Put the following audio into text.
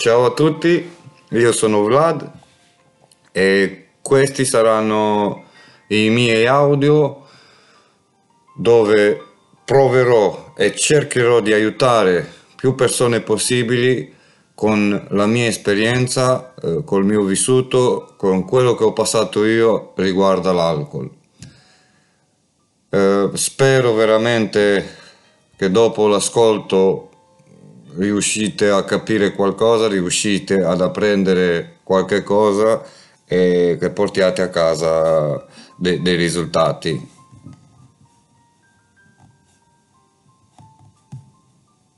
Ciao a tutti, io sono Vlad e questi saranno i miei audio dove proverò e cercherò di aiutare più persone possibili con la mia esperienza, eh, col mio vissuto, con quello che ho passato io riguardo all'alcol. Eh, spero veramente che dopo l'ascolto riuscite a capire qualcosa, riuscite ad apprendere qualche cosa e che portiate a casa de- dei risultati.